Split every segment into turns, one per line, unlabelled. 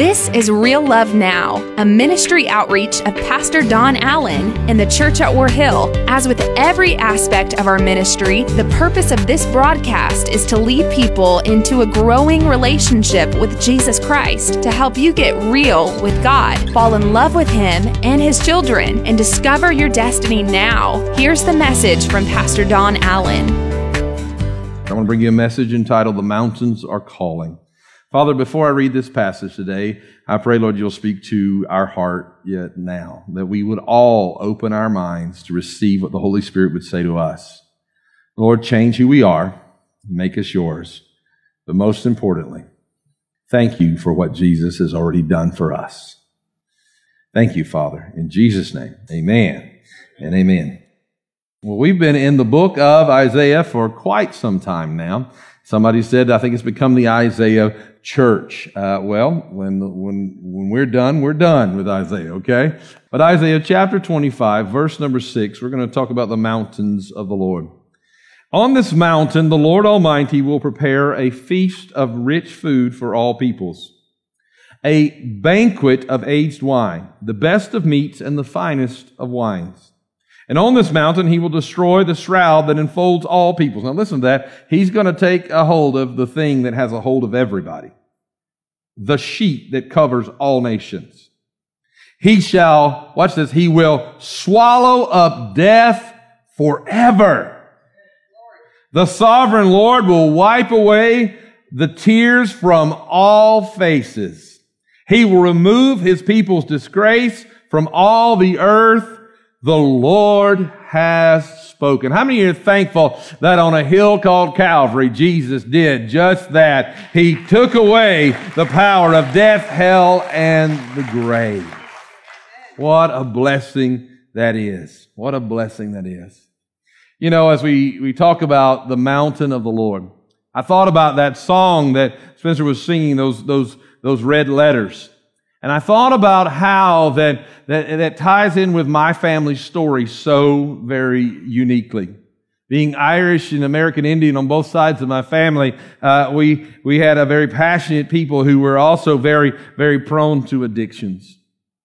This is Real Love Now, a ministry outreach of Pastor Don Allen in the church at War Hill. As with every aspect of our ministry, the purpose of this broadcast is to lead people into a growing relationship with Jesus Christ to help you get real with God, fall in love with Him and His children, and discover your destiny now. Here's the message from Pastor Don Allen.
I want to bring you a message entitled The Mountains Are Calling. Father, before I read this passage today, I pray, Lord, you'll speak to our heart yet now, that we would all open our minds to receive what the Holy Spirit would say to us. Lord, change who we are, make us yours. But most importantly, thank you for what Jesus has already done for us. Thank you, Father. In Jesus' name, amen and amen. Well, we've been in the book of Isaiah for quite some time now. Somebody said, I think it's become the Isaiah church. Uh, well, when, when, when we're done, we're done with Isaiah, okay? But Isaiah chapter 25, verse number 6, we're going to talk about the mountains of the Lord. On this mountain, the Lord Almighty will prepare a feast of rich food for all peoples, a banquet of aged wine, the best of meats and the finest of wines. And on this mountain, he will destroy the shroud that enfolds all peoples. Now listen to that. He's going to take a hold of the thing that has a hold of everybody. The sheet that covers all nations. He shall, watch this, he will swallow up death forever. The sovereign Lord will wipe away the tears from all faces. He will remove his people's disgrace from all the earth the Lord has spoken. How many are thankful that on a hill called Calvary, Jesus did just that? He took away the power of death, hell, and the grave. What a blessing that is. What a blessing that is. You know, as we, we talk about the mountain of the Lord, I thought about that song that Spencer was singing, those, those, those red letters. And I thought about how that, that, that ties in with my family's story so very uniquely. Being Irish and American Indian on both sides of my family, uh, we, we had a very passionate people who were also very, very prone to addictions.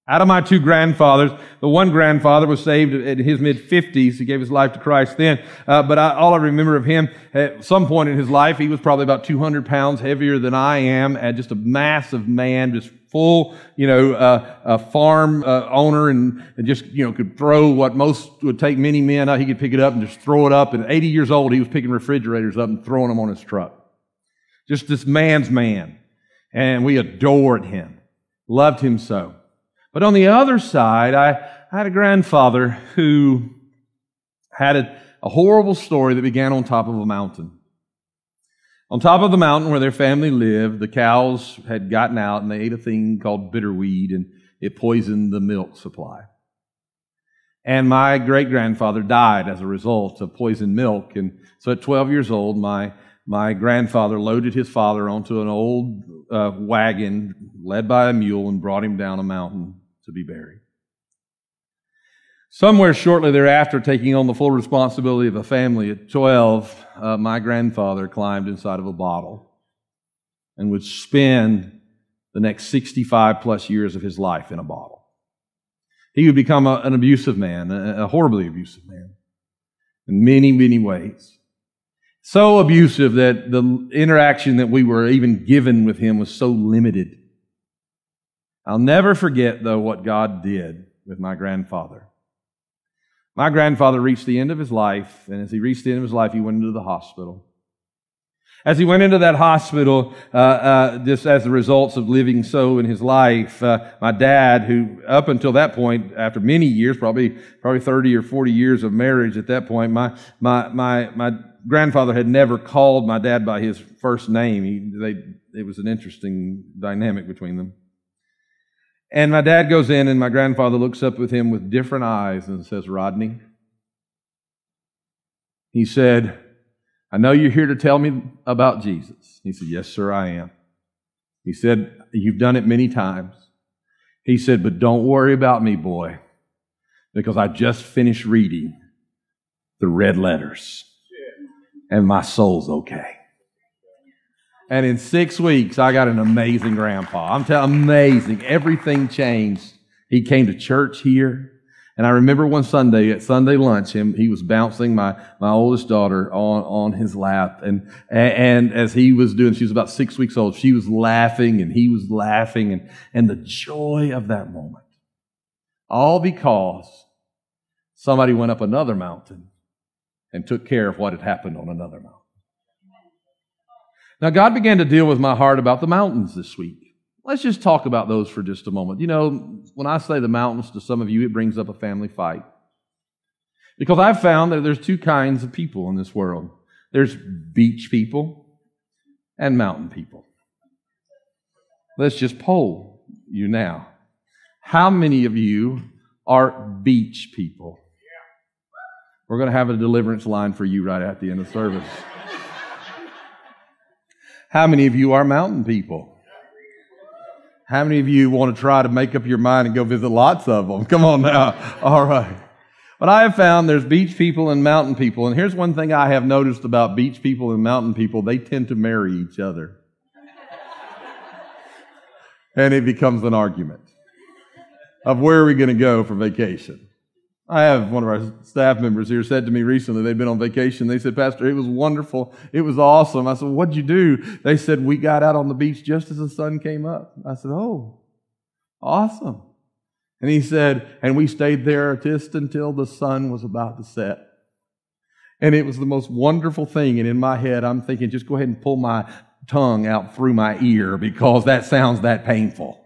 Out of my two grandfathers, the one grandfather was saved in his mid 50s. He gave his life to Christ then. Uh, but I, all I remember of him, at some point in his life, he was probably about 200 pounds heavier than I am, and just a massive man, just full, you know, uh, a farm uh, owner and, and, just, you know, could throw what most would take many men. He could pick it up and just throw it up. And 80 years old, he was picking refrigerators up and throwing them on his truck. Just this man's man. And we adored him, loved him so. But on the other side, I, I had a grandfather who had a, a horrible story that began on top of a mountain. On top of the mountain where their family lived, the cows had gotten out and they ate a thing called bitterweed and it poisoned the milk supply. And my great grandfather died as a result of poisoned milk. And so at 12 years old, my, my grandfather loaded his father onto an old uh, wagon led by a mule and brought him down a mountain to be buried. Somewhere shortly thereafter, taking on the full responsibility of a family at 12, uh, my grandfather climbed inside of a bottle and would spend the next 65 plus years of his life in a bottle. He would become a, an abusive man, a, a horribly abusive man, in many, many ways. So abusive that the interaction that we were even given with him was so limited. I'll never forget, though, what God did with my grandfather. My grandfather reached the end of his life, and as he reached the end of his life, he went into the hospital. As he went into that hospital, uh, uh, just as the results of living so in his life, uh, my dad, who up until that point, after many years, probably probably thirty or forty years of marriage at that point, my my my my grandfather had never called my dad by his first name. He, they, it was an interesting dynamic between them. And my dad goes in, and my grandfather looks up with him with different eyes and says, Rodney, he said, I know you're here to tell me about Jesus. He said, Yes, sir, I am. He said, You've done it many times. He said, But don't worry about me, boy, because I just finished reading the red letters, and my soul's okay. And in six weeks, I got an amazing grandpa. I'm telling amazing. Everything changed. He came to church here. And I remember one Sunday at Sunday lunch, him, he was bouncing my, my oldest daughter on, on his lap. And, and as he was doing, she was about six weeks old, she was laughing and he was laughing and, and the joy of that moment. All because somebody went up another mountain and took care of what had happened on another mountain. Now, God began to deal with my heart about the mountains this week. Let's just talk about those for just a moment. You know, when I say the mountains to some of you, it brings up a family fight. Because I've found that there's two kinds of people in this world there's beach people and mountain people. Let's just poll you now. How many of you are beach people? We're going to have a deliverance line for you right at the end of service. How many of you are mountain people? How many of you want to try to make up your mind and go visit lots of them? Come on now. All right. But I have found there's beach people and mountain people. And here's one thing I have noticed about beach people and mountain people they tend to marry each other. and it becomes an argument of where are we going to go for vacation. I have one of our staff members here said to me recently, they've been on vacation. They said, Pastor, it was wonderful. It was awesome. I said, What'd you do? They said, We got out on the beach just as the sun came up. I said, Oh, awesome. And he said, And we stayed there just until the sun was about to set. And it was the most wonderful thing. And in my head, I'm thinking, just go ahead and pull my tongue out through my ear because that sounds that painful.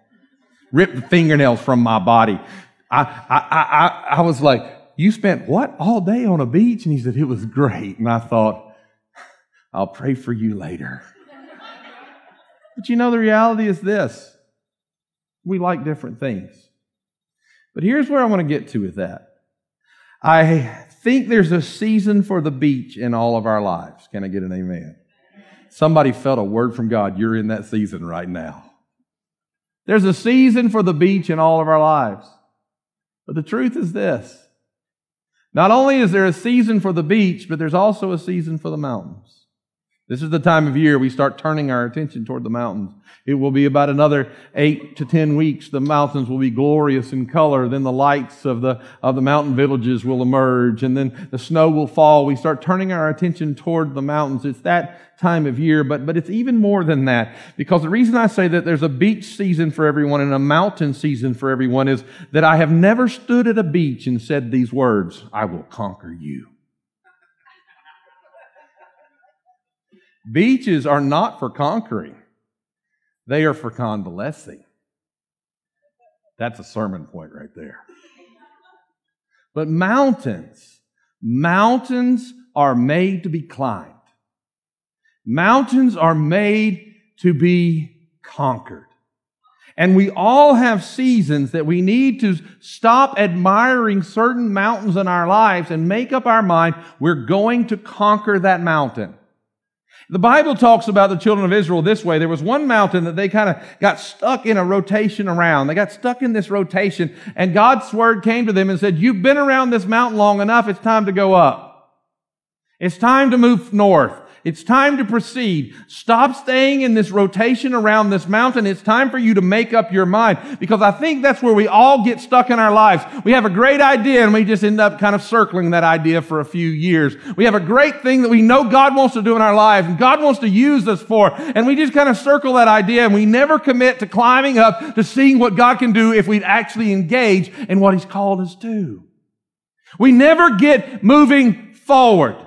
Rip the fingernails from my body. I, I, I, I was like, you spent what? All day on a beach? And he said, it was great. And I thought, I'll pray for you later. but you know, the reality is this. We like different things. But here's where I want to get to with that. I think there's a season for the beach in all of our lives. Can I get an amen? Somebody felt a word from God. You're in that season right now. There's a season for the beach in all of our lives. But the truth is this not only is there a season for the beach, but there's also a season for the mountains. This is the time of year we start turning our attention toward the mountains. It will be about another eight to ten weeks. The mountains will be glorious in color. Then the lights of the, of the mountain villages will emerge and then the snow will fall. We start turning our attention toward the mountains. It's that time of year, but, but it's even more than that because the reason I say that there's a beach season for everyone and a mountain season for everyone is that I have never stood at a beach and said these words, I will conquer you. Beaches are not for conquering, they are for convalescing. That's a sermon point right there. But mountains, mountains are made to be climbed. Mountains are made to be conquered. And we all have seasons that we need to stop admiring certain mountains in our lives and make up our mind we're going to conquer that mountain. The Bible talks about the children of Israel this way. There was one mountain that they kind of got stuck in a rotation around. They got stuck in this rotation and God's word came to them and said, you've been around this mountain long enough. It's time to go up. It's time to move north. It's time to proceed. Stop staying in this rotation around this mountain. It's time for you to make up your mind because I think that's where we all get stuck in our lives. We have a great idea and we just end up kind of circling that idea for a few years. We have a great thing that we know God wants to do in our lives and God wants to use us for. And we just kind of circle that idea and we never commit to climbing up to seeing what God can do if we actually engage in what He's called us to. We never get moving forward.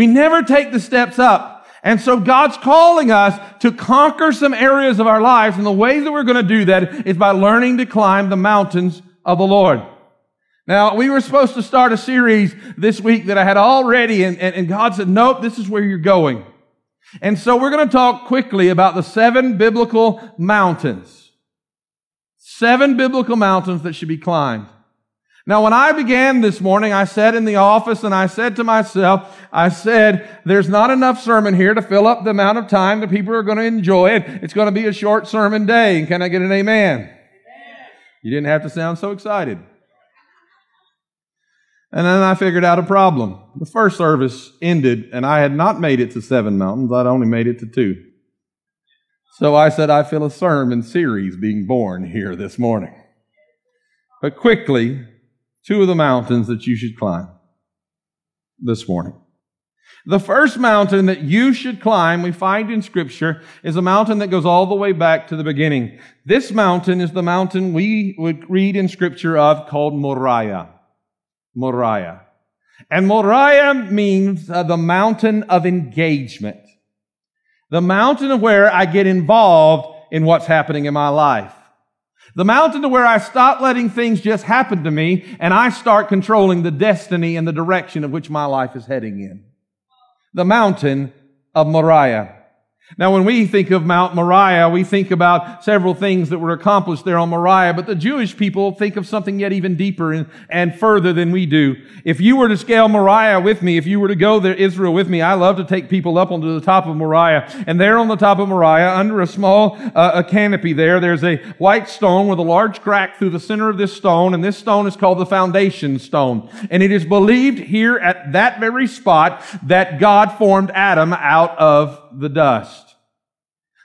We never take the steps up. And so God's calling us to conquer some areas of our lives. And the way that we're going to do that is by learning to climb the mountains of the Lord. Now, we were supposed to start a series this week that I had already, and, and, and God said, nope, this is where you're going. And so we're going to talk quickly about the seven biblical mountains. Seven biblical mountains that should be climbed. Now, when I began this morning, I sat in the office and I said to myself, I said, there's not enough sermon here to fill up the amount of time that people are going to enjoy it. It's going to be a short sermon day. And can I get an amen? amen? You didn't have to sound so excited. And then I figured out a problem. The first service ended and I had not made it to seven mountains. I'd only made it to two. So I said, I feel a sermon series being born here this morning. But quickly, two of the mountains that you should climb this morning. The first mountain that you should climb, we find in scripture, is a mountain that goes all the way back to the beginning. This mountain is the mountain we would read in scripture of called Moriah. Moriah. And Moriah means uh, the mountain of engagement. The mountain of where I get involved in what's happening in my life. The mountain to where I stop letting things just happen to me and I start controlling the destiny and the direction of which my life is heading in. The mountain of Moriah. Now, when we think of Mount Moriah, we think about several things that were accomplished there on Moriah, but the Jewish people think of something yet even deeper and, and, further than we do. If you were to scale Moriah with me, if you were to go there, Israel with me, I love to take people up onto the top of Moriah. And there on the top of Moriah, under a small uh, a canopy there, there's a white stone with a large crack through the center of this stone, and this stone is called the foundation stone. And it is believed here at that very spot that God formed Adam out of the dust.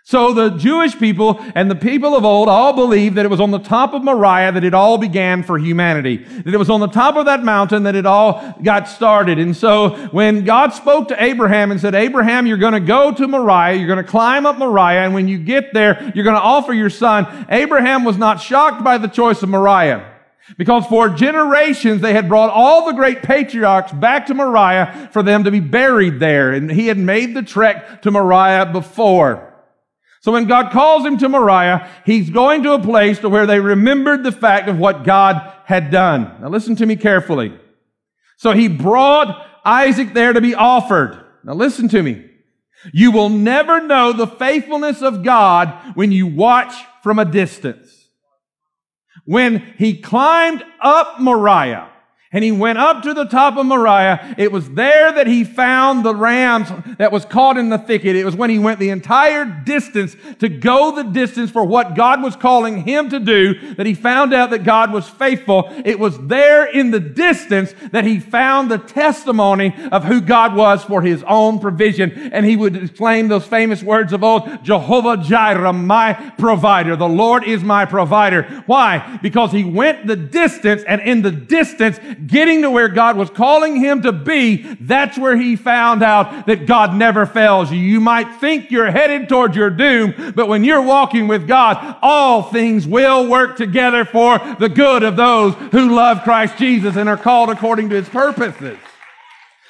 So the Jewish people and the people of old all believed that it was on the top of Moriah that it all began for humanity. That it was on the top of that mountain that it all got started. And so when God spoke to Abraham and said, Abraham, you're going to go to Moriah, you're going to climb up Moriah, and when you get there, you're going to offer your son. Abraham was not shocked by the choice of Moriah. Because for generations they had brought all the great patriarchs back to Moriah for them to be buried there. And he had made the trek to Moriah before. So when God calls him to Moriah, he's going to a place to where they remembered the fact of what God had done. Now listen to me carefully. So he brought Isaac there to be offered. Now listen to me. You will never know the faithfulness of God when you watch from a distance. When he climbed up Moriah, and he went up to the top of Moriah. It was there that he found the rams that was caught in the thicket. It was when he went the entire distance to go the distance for what God was calling him to do that he found out that God was faithful. It was there in the distance that he found the testimony of who God was for his own provision. And he would exclaim those famous words of old, Jehovah Jireh, my provider. The Lord is my provider. Why? Because he went the distance and in the distance getting to where God was calling him to be, that's where he found out that God never fails you. You might think you're headed toward your doom, but when you're walking with God, all things will work together for the good of those who love Christ Jesus and are called according to his purposes.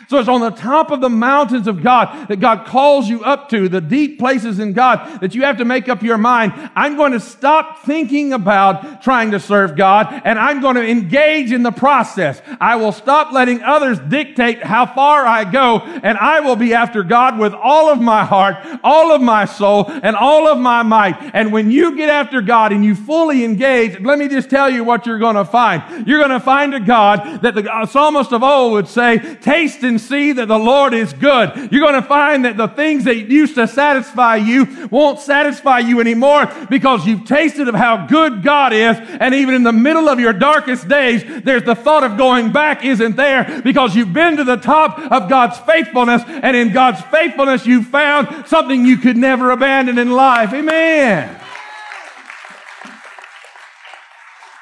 So it's on the top of the mountains of God that God calls you up to, the deep places in God that you have to make up your mind. I'm going to stop thinking about trying to serve God and I'm going to engage in the process. I will stop letting others dictate how far I go and I will be after God with all of my heart, all of my soul, and all of my might. And when you get after God and you fully engage, let me just tell you what you're going to find. You're going to find a God that the uh, psalmist of old would say, taste and see that the Lord is good. You're going to find that the things that used to satisfy you won't satisfy you anymore because you've tasted of how good God is. And even in the middle of your darkest days, there's the thought of going back isn't there because you've been to the top of God's faithfulness. And in God's faithfulness, you found something you could never abandon in life. Amen.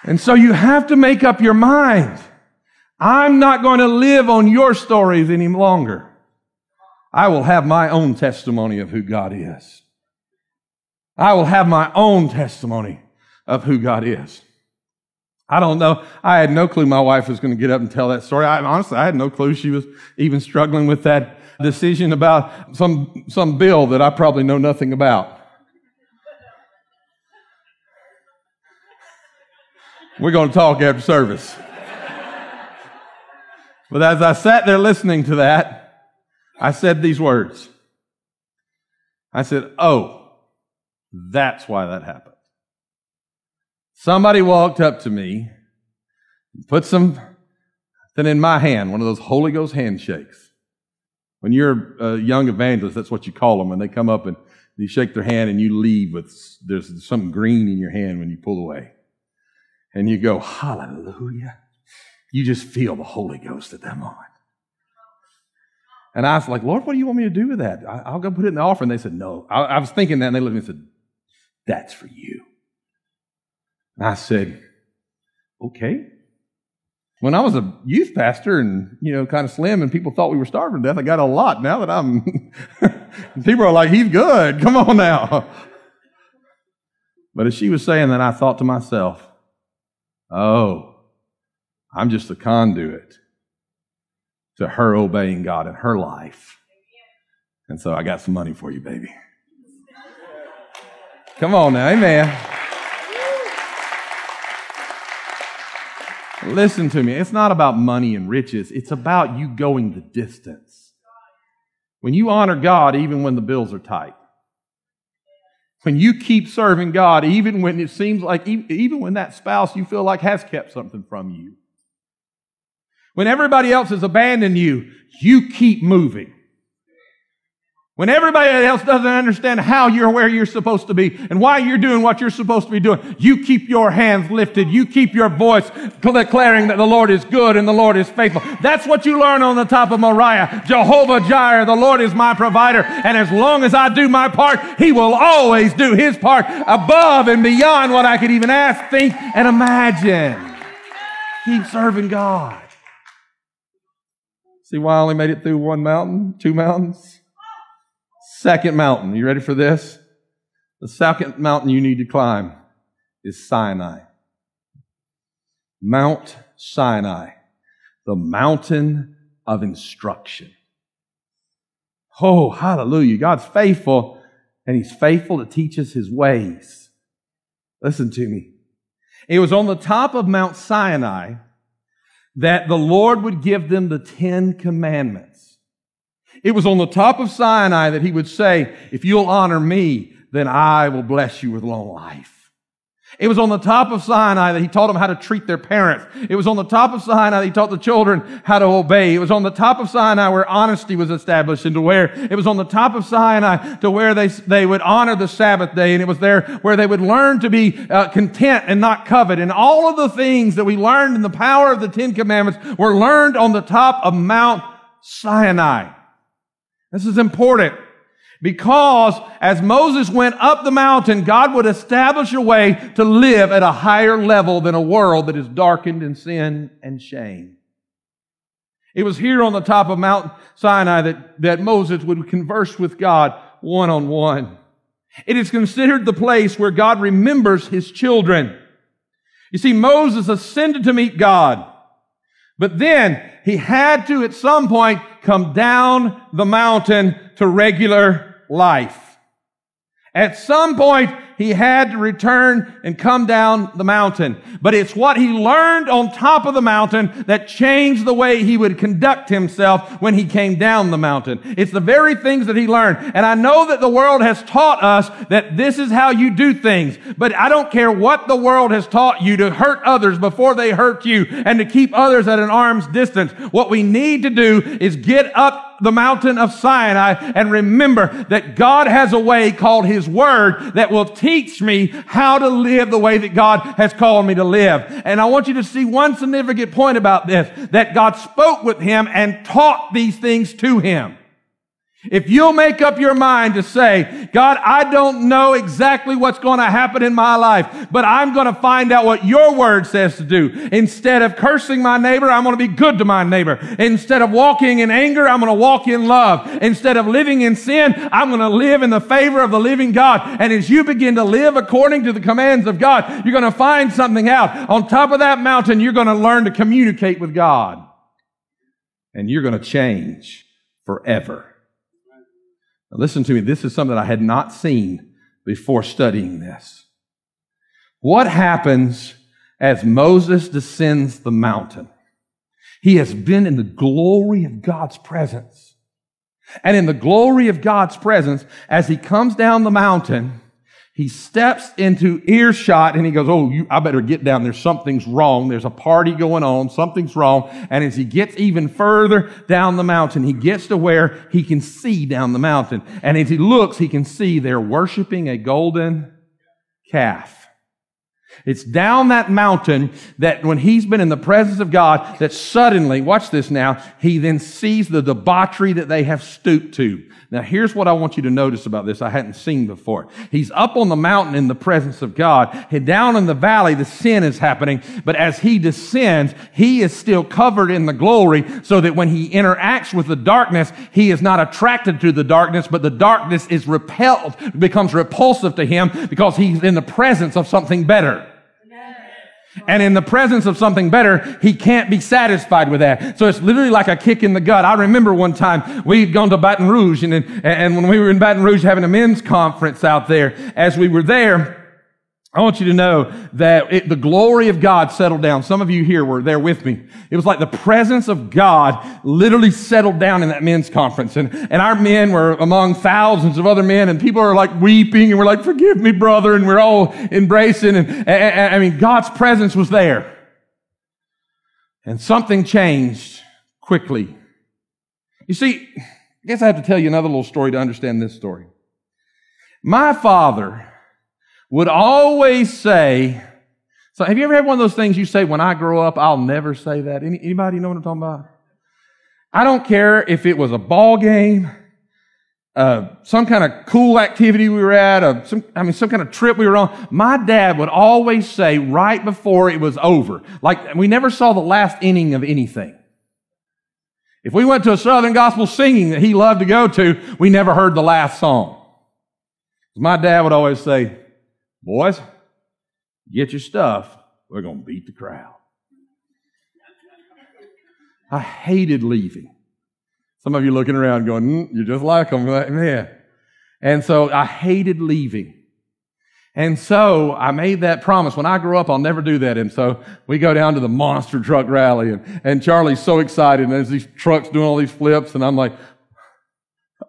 And so you have to make up your mind. I'm not going to live on your stories any longer. I will have my own testimony of who God is. I will have my own testimony of who God is. I don't know. I had no clue my wife was going to get up and tell that story. I, honestly, I had no clue she was even struggling with that decision about some, some bill that I probably know nothing about. We're going to talk after service. But as I sat there listening to that, I said these words. I said, Oh, that's why that happened. Somebody walked up to me, put something in my hand, one of those Holy Ghost handshakes. When you're a young evangelist, that's what you call them. When they come up and you shake their hand and you leave with, there's something green in your hand when you pull away. And you go, Hallelujah. You just feel the Holy Ghost at that moment. And I was like, Lord, what do you want me to do with that? I, will go put it in the offering. They said, no. I, I was thinking that, and they looked at me and said, That's for you. And I said, Okay. When I was a youth pastor and, you know, kind of slim and people thought we were starving to death, I got a lot. Now that I'm, people are like, he's good. Come on now. But as she was saying that, I thought to myself, oh, I'm just a conduit to her obeying God in her life. And so I got some money for you, baby. Come on now, amen. Listen to me. It's not about money and riches. It's about you going the distance. When you honor God, even when the bills are tight. When you keep serving God, even when it seems like, even when that spouse you feel like has kept something from you. When everybody else has abandoned you, you keep moving. When everybody else doesn't understand how you're where you're supposed to be and why you're doing what you're supposed to be doing, you keep your hands lifted. You keep your voice declaring that the Lord is good and the Lord is faithful. That's what you learn on the top of Moriah. Jehovah Jireh, the Lord is my provider. And as long as I do my part, He will always do His part above and beyond what I could even ask, think, and imagine. Keep serving God. See why I only made it through one mountain, two mountains? Second mountain. You ready for this? The second mountain you need to climb is Sinai. Mount Sinai, the mountain of instruction. Oh, hallelujah. God's faithful, and He's faithful to teach us His ways. Listen to me. It was on the top of Mount Sinai that the Lord would give them the Ten Commandments. It was on the top of Sinai that he would say, if you'll honor me, then I will bless you with long life. It was on the top of Sinai that he taught them how to treat their parents. It was on the top of Sinai that he taught the children how to obey. It was on the top of Sinai where honesty was established and to where it was on the top of Sinai to where they, they would honor the Sabbath day. And it was there where they would learn to be uh, content and not covet. And all of the things that we learned in the power of the Ten Commandments were learned on the top of Mount Sinai. This is important because as Moses went up the mountain, God would establish a way to live at a higher level than a world that is darkened in sin and shame. It was here on the top of Mount Sinai that, that Moses would converse with God one on one. It is considered the place where God remembers his children. You see, Moses ascended to meet God. But then he had to at some point come down the mountain to regular life. At some point, he had to return and come down the mountain. But it's what he learned on top of the mountain that changed the way he would conduct himself when he came down the mountain. It's the very things that he learned. And I know that the world has taught us that this is how you do things. But I don't care what the world has taught you to hurt others before they hurt you and to keep others at an arm's distance. What we need to do is get up the mountain of Sinai and remember that God has a way called His Word that will teach me how to live the way that God has called me to live. And I want you to see one significant point about this, that God spoke with him and taught these things to him. If you'll make up your mind to say, God, I don't know exactly what's going to happen in my life, but I'm going to find out what your word says to do. Instead of cursing my neighbor, I'm going to be good to my neighbor. Instead of walking in anger, I'm going to walk in love. Instead of living in sin, I'm going to live in the favor of the living God. And as you begin to live according to the commands of God, you're going to find something out. On top of that mountain, you're going to learn to communicate with God. And you're going to change forever. Now listen to me, this is something I had not seen before studying this. What happens as Moses descends the mountain? He has been in the glory of God's presence. And in the glory of God's presence, as he comes down the mountain, he steps into earshot and he goes, Oh, you, I better get down there. Something's wrong. There's a party going on. Something's wrong. And as he gets even further down the mountain, he gets to where he can see down the mountain. And as he looks, he can see they're worshiping a golden calf. It's down that mountain that when he's been in the presence of God, that suddenly, watch this now, he then sees the debauchery that they have stooped to. Now here's what I want you to notice about this I hadn't seen before. He's up on the mountain in the presence of God. And down in the valley, the sin is happening. But as he descends, he is still covered in the glory so that when he interacts with the darkness, he is not attracted to the darkness, but the darkness is repelled, becomes repulsive to him because he's in the presence of something better. And in the presence of something better, he can't be satisfied with that. So it's literally like a kick in the gut. I remember one time we'd gone to Baton Rouge and, and when we were in Baton Rouge having a men's conference out there, as we were there, I want you to know that it, the glory of God settled down. Some of you here were there with me. It was like the presence of God literally settled down in that men's conference. And, and our men were among thousands of other men and people are like weeping and we're like, forgive me, brother. And we're all embracing. And, and, and I mean, God's presence was there. And something changed quickly. You see, I guess I have to tell you another little story to understand this story. My father, would always say, so have you ever had one of those things you say, when I grow up, I'll never say that? Any, anybody know what I'm talking about? I don't care if it was a ball game, uh, some kind of cool activity we were at, uh, some, I mean, some kind of trip we were on. My dad would always say right before it was over, like we never saw the last inning of anything. If we went to a Southern gospel singing that he loved to go to, we never heard the last song. My dad would always say, Boys, get your stuff. We're going to beat the crowd. I hated leaving. Some of you looking around going, mm, you're just like them. Like, man. And so I hated leaving. And so I made that promise. When I grow up, I'll never do that. And so we go down to the monster truck rally and, and Charlie's so excited. And there's these trucks doing all these flips. And I'm like,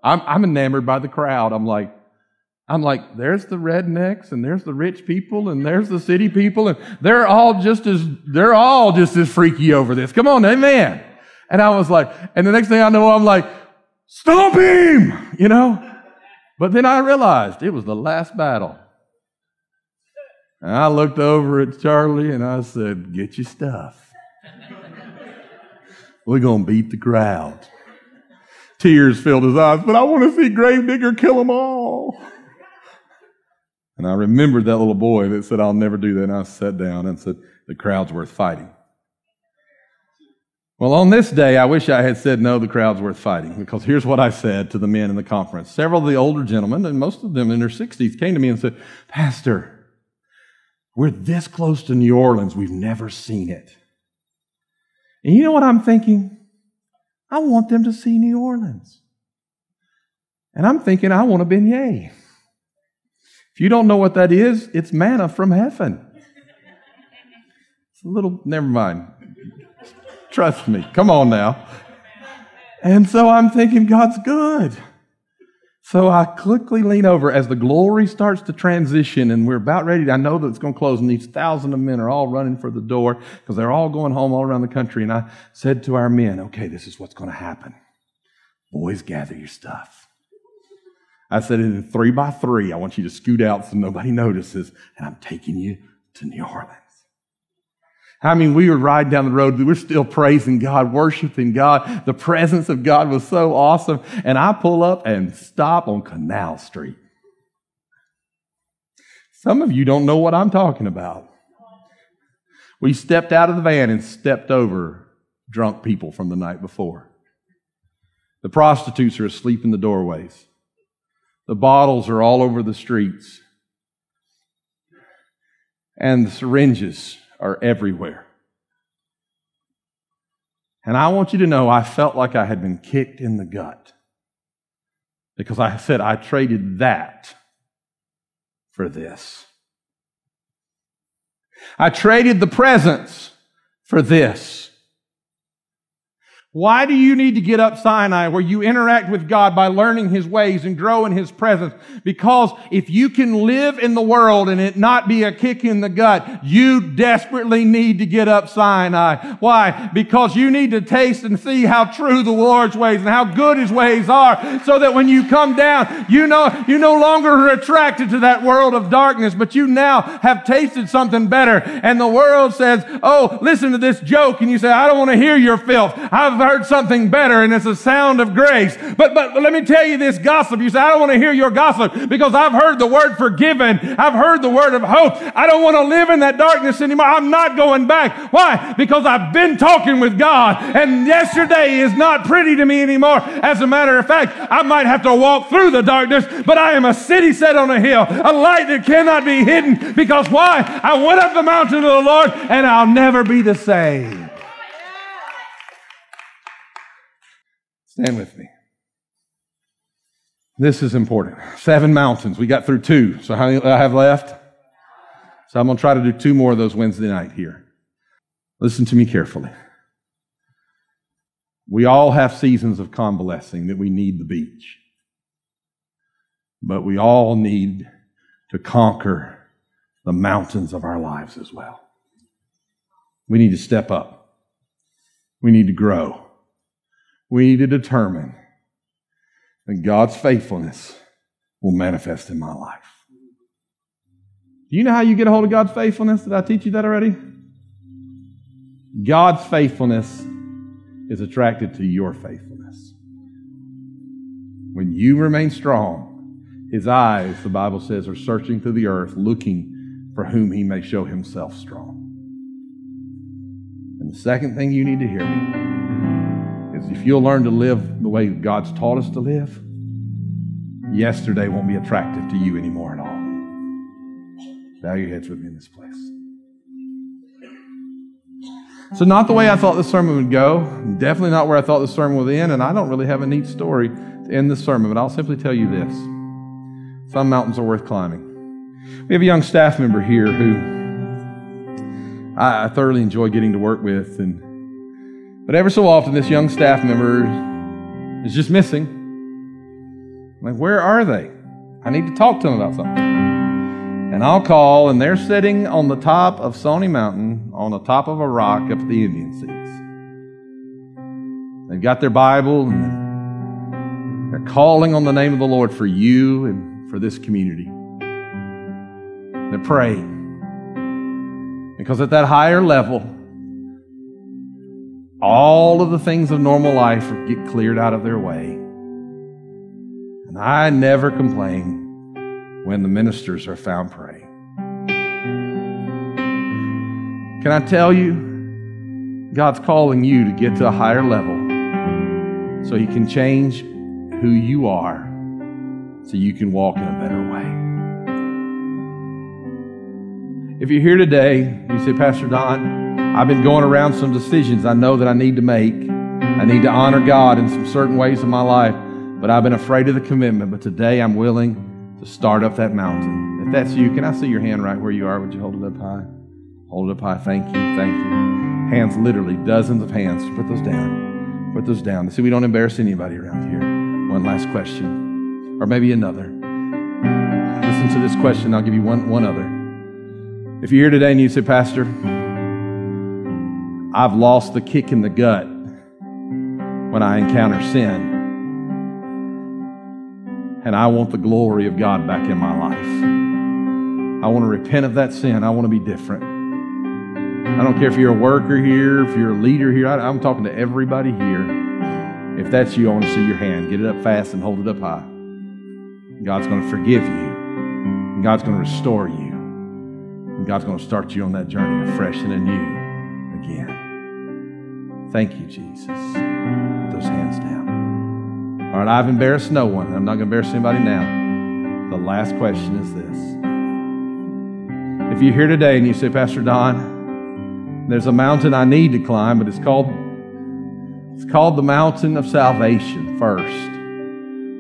I'm, I'm enamored by the crowd. I'm like, I'm like, there's the rednecks and there's the rich people and there's the city people and they're all just as, they're all just as freaky over this. Come on, amen. And I was like, and the next thing I know, I'm like, stop him, you know? But then I realized it was the last battle. And I looked over at Charlie and I said, get your stuff. We're going to beat the crowd. Tears filled his eyes, but I want to see Grave Digger kill them all. And I remembered that little boy that said, I'll never do that. And I sat down and said, the crowd's worth fighting. Well, on this day, I wish I had said, no, the crowd's worth fighting. Because here's what I said to the men in the conference. Several of the older gentlemen, and most of them in their 60s, came to me and said, Pastor, we're this close to New Orleans. We've never seen it. And you know what I'm thinking? I want them to see New Orleans. And I'm thinking, I want a beignet. If you don't know what that is, it's manna from heaven. It's a little, never mind. Trust me. Come on now. And so I'm thinking, God's good. So I quickly lean over as the glory starts to transition and we're about ready. I know that it's going to close and these thousands of men are all running for the door because they're all going home all around the country. And I said to our men, okay, this is what's going to happen. Boys, gather your stuff. I said, in three by three, I want you to scoot out so nobody notices, and I'm taking you to New Orleans. I mean, we were riding down the road, We were still praising God, worshiping God. The presence of God was so awesome. And I pull up and stop on Canal Street. Some of you don't know what I'm talking about. We stepped out of the van and stepped over drunk people from the night before. The prostitutes are asleep in the doorways. The bottles are all over the streets. And the syringes are everywhere. And I want you to know I felt like I had been kicked in the gut because I said I traded that for this. I traded the presence for this. Why do you need to get up Sinai where you interact with God by learning His ways and grow in His presence? Because if you can live in the world and it not be a kick in the gut, you desperately need to get up Sinai. Why? Because you need to taste and see how true the Lord's ways and how good His ways are so that when you come down, you know, you no longer are attracted to that world of darkness, but you now have tasted something better. And the world says, Oh, listen to this joke. And you say, I don't want to hear your filth. I've heard something better and it's a sound of grace. But, but let me tell you this gossip. You say, I don't want to hear your gossip because I've heard the word forgiven. I've heard the word of hope. I don't want to live in that darkness anymore. I'm not going back. Why? Because I've been talking with God and yesterday is not pretty to me anymore. As a matter of fact, I might have to walk through the darkness, but I am a city set on a hill, a light that cannot be hidden because why? I went up the mountain of the Lord and I'll never be the same. Stand with me. This is important. Seven mountains. We got through two. So how many I have left? So I'm going to try to do two more of those Wednesday night here. Listen to me carefully. We all have seasons of convalescing that we need the beach. But we all need to conquer the mountains of our lives as well. We need to step up. We need to grow we need to determine that God's faithfulness will manifest in my life. Do you know how you get a hold of God's faithfulness? Did I teach you that already? God's faithfulness is attracted to your faithfulness. When you remain strong, his eyes, the Bible says, are searching through the earth, looking for whom he may show himself strong. And the second thing you need to hear me if you'll learn to live the way God's taught us to live, yesterday won't be attractive to you anymore at all. Bow your heads with me in this place. So, not the way I thought the sermon would go, definitely not where I thought the sermon would end, and I don't really have a neat story to end the sermon, but I'll simply tell you this. Some mountains are worth climbing. We have a young staff member here who I thoroughly enjoy getting to work with, and but ever so often, this young staff member is just missing. I'm like, where are they? I need to talk to them about something. And I'll call, and they're sitting on the top of Sawnee Mountain, on the top of a rock up at the Indian Seats. They've got their Bible, and they're calling on the name of the Lord for you and for this community. They're praying. Because at that higher level, all of the things of normal life get cleared out of their way. And I never complain when the ministers are found praying. Can I tell you, God's calling you to get to a higher level so He can change who you are so you can walk in a better way. If you're here today, you say, Pastor Don, I've been going around some decisions I know that I need to make. I need to honor God in some certain ways in my life, but I've been afraid of the commitment. But today I'm willing to start up that mountain. If that's you, can I see your hand right where you are? Would you hold it up high? Hold it up high. Thank you. Thank you. Hands, literally, dozens of hands. Put those down. Put those down. See, we don't embarrass anybody around here. One last question, or maybe another. Listen to this question. I'll give you one, one other. If you're here today and you say, Pastor, I've lost the kick in the gut when I encounter sin. And I want the glory of God back in my life. I want to repent of that sin. I want to be different. I don't care if you're a worker here, if you're a leader here. I, am talking to everybody here. If that's you, I want to see your hand. Get it up fast and hold it up high. God's going to forgive you. God's going to restore you. God's going to start you on that journey afresh and anew again. Thank you, Jesus. Put those hands down. All right, I've embarrassed no one. I'm not going to embarrass anybody now. The last question is this. If you're here today and you say, Pastor Don, there's a mountain I need to climb, but it's called it's called the mountain of salvation first.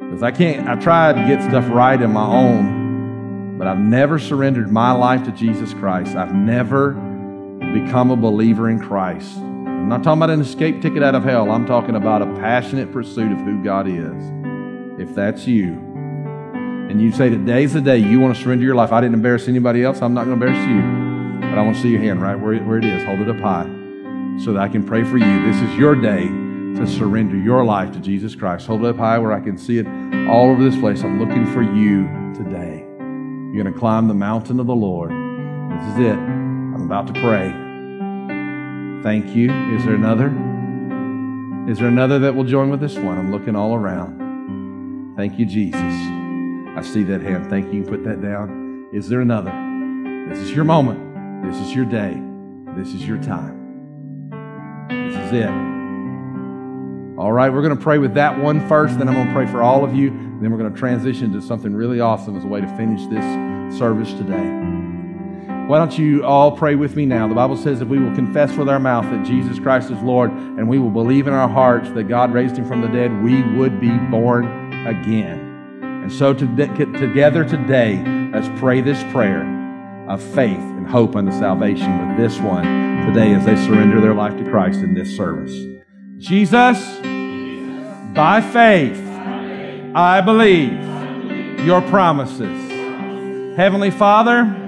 Because I can't, I tried to get stuff right in my own, but I've never surrendered my life to Jesus Christ. I've never become a believer in Christ. I'm not talking about an escape ticket out of hell. I'm talking about a passionate pursuit of who God is. If that's you, and you say today's the day you want to surrender your life, I didn't embarrass anybody else. I'm not going to embarrass you. But I want to see your hand right where, where it is. Hold it up high so that I can pray for you. This is your day to surrender your life to Jesus Christ. Hold it up high where I can see it all over this place. I'm looking for you today. You're going to climb the mountain of the Lord. This is it. I'm about to pray. Thank you. Is there another? Is there another that will join with this one? I'm looking all around. Thank you, Jesus. I see that hand. Thank you. Put that down. Is there another? This is your moment. This is your day. This is your time. This is it. All right, we're going to pray with that one first, then I'm going to pray for all of you, then we're going to transition to something really awesome as a way to finish this service today. Why don't you all pray with me now? The Bible says if we will confess with our mouth that Jesus Christ is Lord and we will believe in our hearts that God raised him from the dead, we would be born again. And so to, together today, let's pray this prayer of faith and hope unto salvation with this one today as they surrender their life to Christ in this service. Jesus, by faith, I believe your promises. Heavenly Father,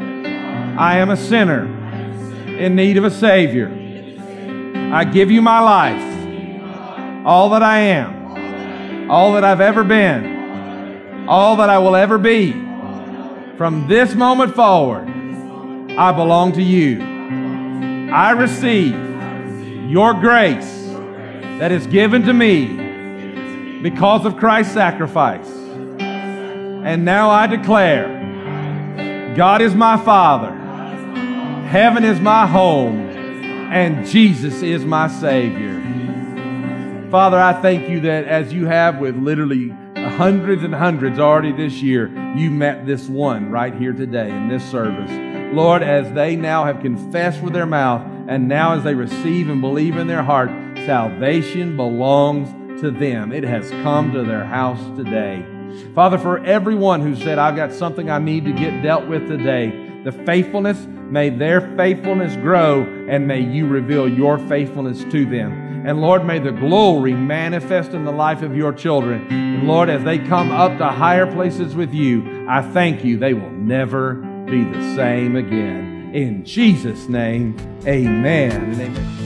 I am a sinner in need of a Savior. I give you my life, all that I am, all that I've ever been, all that I will ever be. From this moment forward, I belong to you. I receive your grace that is given to me because of Christ's sacrifice. And now I declare God is my Father, heaven is my home, and Jesus is my Savior. Father, I thank you that as you have with literally hundreds and hundreds already this year, you met this one right here today in this service. Lord, as they now have confessed with their mouth, and now as they receive and believe in their heart, salvation belongs to them. It has come to their house today. Father, for everyone who said, I've got something I need to get dealt with today, the faithfulness, may their faithfulness grow, and may you reveal your faithfulness to them. And Lord, may the glory manifest in the life of your children. And Lord, as they come up to higher places with you, I thank you they will never be the same again. In Jesus' name, amen amen.